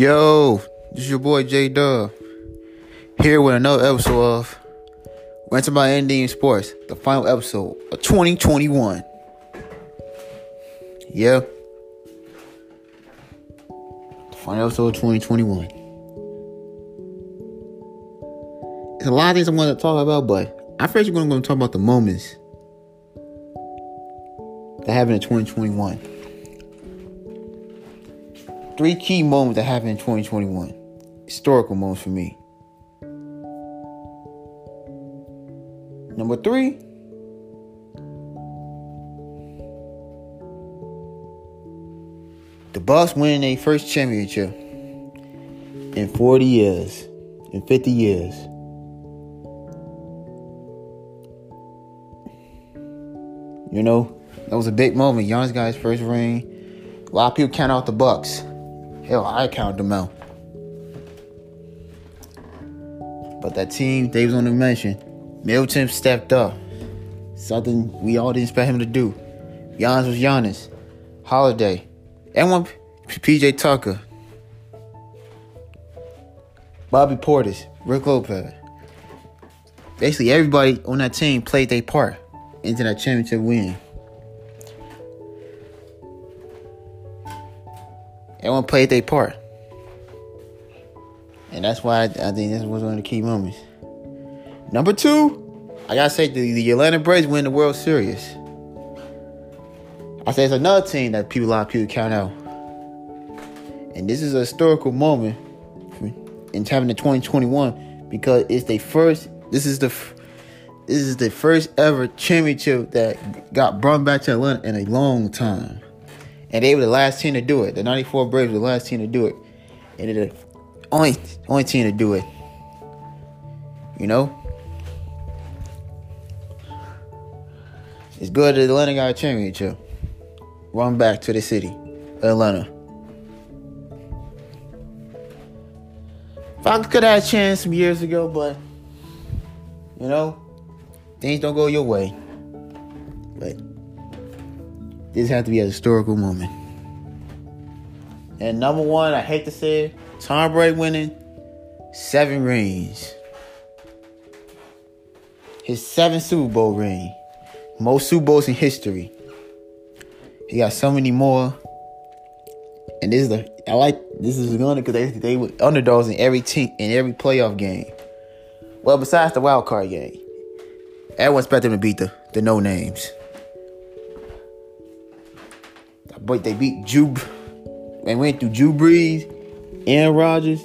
Yo, this is your boy J Dub. Here with another episode of to my Ending Sports, the final episode of 2021. Yeah. Final episode of 2021. There's a lot of things I want to talk about, but I first we're going to talk about the moments that happened in 2021. Three key moments that happened in 2021. Historical moments for me. Number three. The Bucks winning their first championship in 40 years, in 50 years. You know, that was a big moment. Giannis got his first ring. A lot of people count out the Bucks. Hell, I count them out. But that team, Dave's on the mention. Middleton stepped up. Something we all didn't expect him to do. Giannis was Giannis. Holiday. And one PJ Tucker. Bobby Portis. Rick Lopez. Basically, everybody on that team played their part into that championship win. Everyone played their part. And that's why I, think this was one of the key moments. Number two, I gotta say the, the Atlanta Braves win the World Series. I say it's another team that people a lot of people count out. And this is a historical moment in having the 2021 because it's the first this is the this is the first ever championship that got brought back to Atlanta in a long time. And they were the last team to do it. The 94 Braves were the last team to do it. And they're the only, only team to do it. You know? It's good that Atlanta got a championship. Run back to the city, Atlanta. Falcons could have had a chance some years ago, but you know, things don't go your way. But this has to be a historical moment. And number one, I hate to say it, Tom Brady winning seven rings. His seventh Super Bowl ring. Most Super Bowls in history. He got so many more. And this is the I like this is gonna because they they were underdogs in every team in every playoff game. Well, besides the wild card game, everyone expected them to beat the the no names. But they beat Drew They went through Drew Brees, Aaron Rodgers,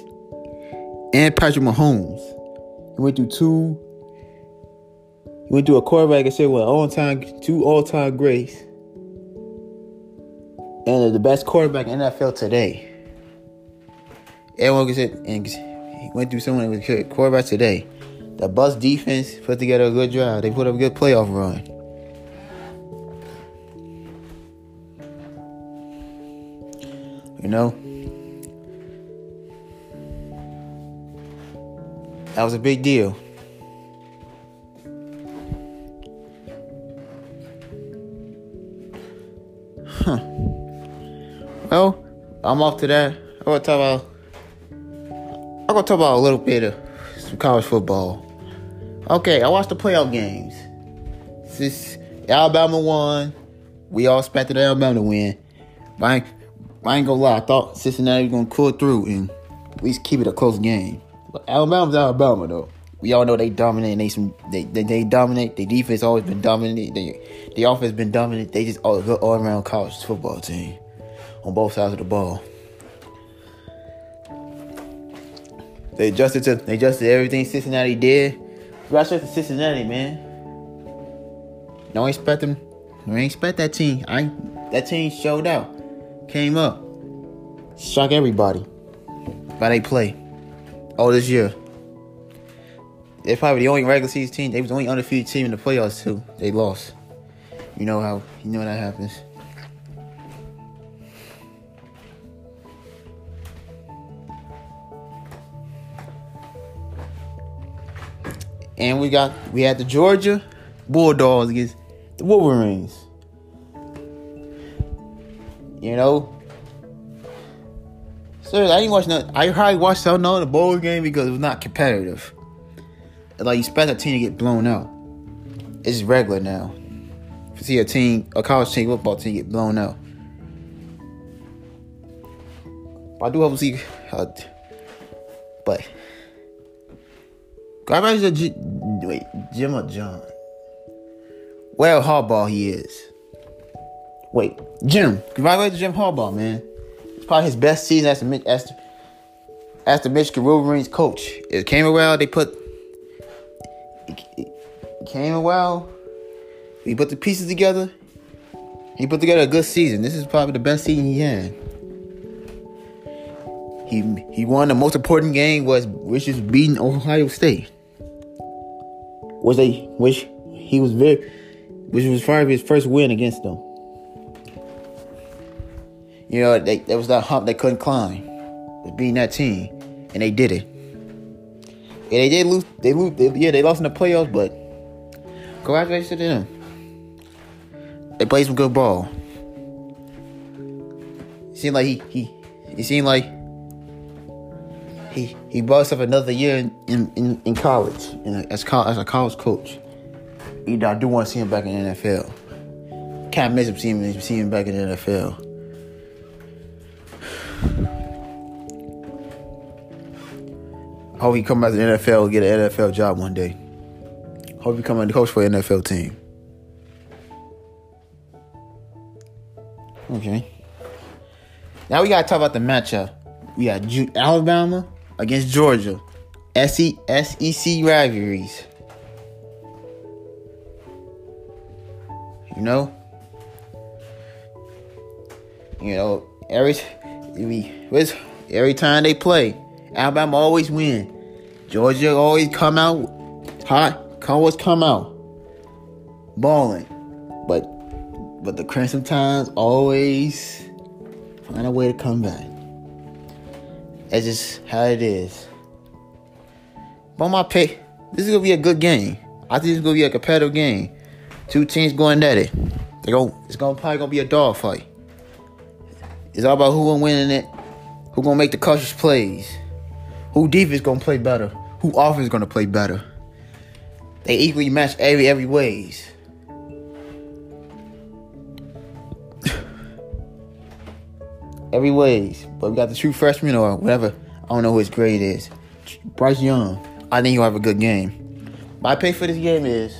and Patrick Mahomes. He went through two. He went through a quarterback and said, "Well, all time, two all-time greats, and the best quarterback in NFL today." Everyone can say, and he went through someone that was quarterback today. The Bucks defense put together a good drive. They put up a good playoff run. You know? That was a big deal. Huh. Well, I'm off to that. I'm gonna talk about I'm gonna talk about a little bit of some college football. Okay, I watched the playoff games. Since Alabama won, we all expected Alabama to win. But I ain't gonna lie, I thought Cincinnati was gonna pull through and at least keep it a close game. But Alabama's Alabama though. We all know they dominate. They some they they, they dominate. Their defense always been dominant. They the offense been dominant. They just all good all around college football team on both sides of the ball. They adjusted to they adjusted everything Cincinnati did. Congratulations to Cincinnati, man. Don't expect them. Don't expect that team. I that team showed out, came up, shock everybody by they play all this year. They're probably the only regular season team. They was the only undefeated team in the playoffs too. They lost. You know how you know that happens. And we got we had the Georgia Bulldogs against the Wolverines. You know, Seriously, I didn't watch no. I hardly watched some of the bowl game because it was not competitive. Like you expect a team to get blown out. It's regular now. To see a team, a college team, football team get blown out. But I do hope to see. Uh, but congratulations to G, wait Jim or John. Well, Harbaugh he is. Wait, Jim. Congratulations to Jim Harbaugh, man. It's probably his best season as the as the, as the Michigan Wolverines coach. It came around. They put it, came around. He put the pieces together. He put together a good season. This is probably the best season he had. He he won the most important game was which is beating Ohio State. Was they which he was very which was probably his first win against them. You know, they, there was that hump they couldn't climb. Was that team, and they did it. And they did lose. They lose. They, yeah, they lost in the playoffs, but congratulations to them. They played some good ball. It seemed like he he. It seemed like he he brought himself another year in in, in, college in as as a college coach. You know, I do want to see him back in the NFL. Can't miss him seeing him seeing him back in the NFL. Hope he come to the NFL get an NFL job one day. Hope he come the coach for an NFL team. Okay. Now we gotta talk about the matchup. We got Alabama against Georgia. SEC rivalries. You know? You know, every every time they play, Alabama always win. Georgia always come out hot. Always come out balling. But but the Crimson Tides always find a way to come back. That's just how it is. But my pick, this is gonna be a good game. I think it's gonna be a competitive game. Two teams going at it. They go. It's gonna probably gonna be a dog fight. It's all about who gonna win in it, who gonna make the cautious plays. Who defense gonna play better? Who offense is gonna play better? They equally match every every ways. every ways. But we got the true freshman or whatever. I don't know who his grade is. Bryce Young. I think he'll have a good game. My pick for this game is.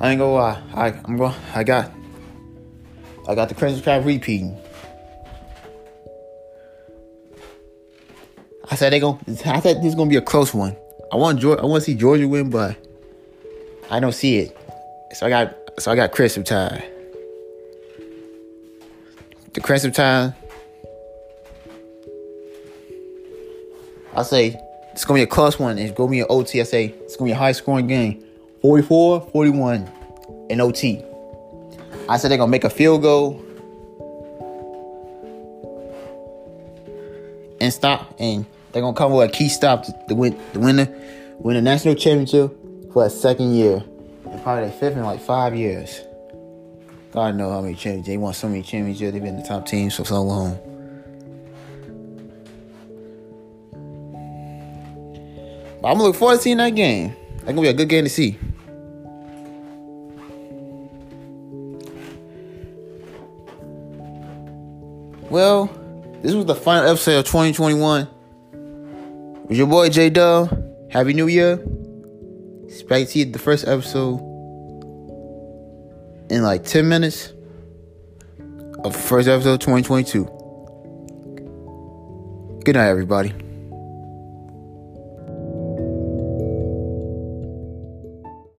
I ain't gonna lie. I I'm going. I got. I got the Crimson Crab repeating. I said they going I said this is gonna be a close one. I want Georgia, I want to see Georgia win, but I don't see it. So I got so I got Crimson Tide. The Crimson Tide. I say it's gonna be a close one. It's gonna be an OT. I say it's gonna be a high scoring game. 44 41 in OT. I said they're gonna make a field goal and stop and they're gonna come with a key stop to, win the winner win the national championship for a second year. And probably their fifth in like five years. God know how many championships. They won so many championships. They've been the top teams for so long. But I'm gonna look forward to seeing that game. That's gonna be a good game to see. Well, the final episode of 2021. With your boy J Dub. Happy New Year. Expect to see the first episode in like 10 minutes of first episode of 2022. Good night, everybody.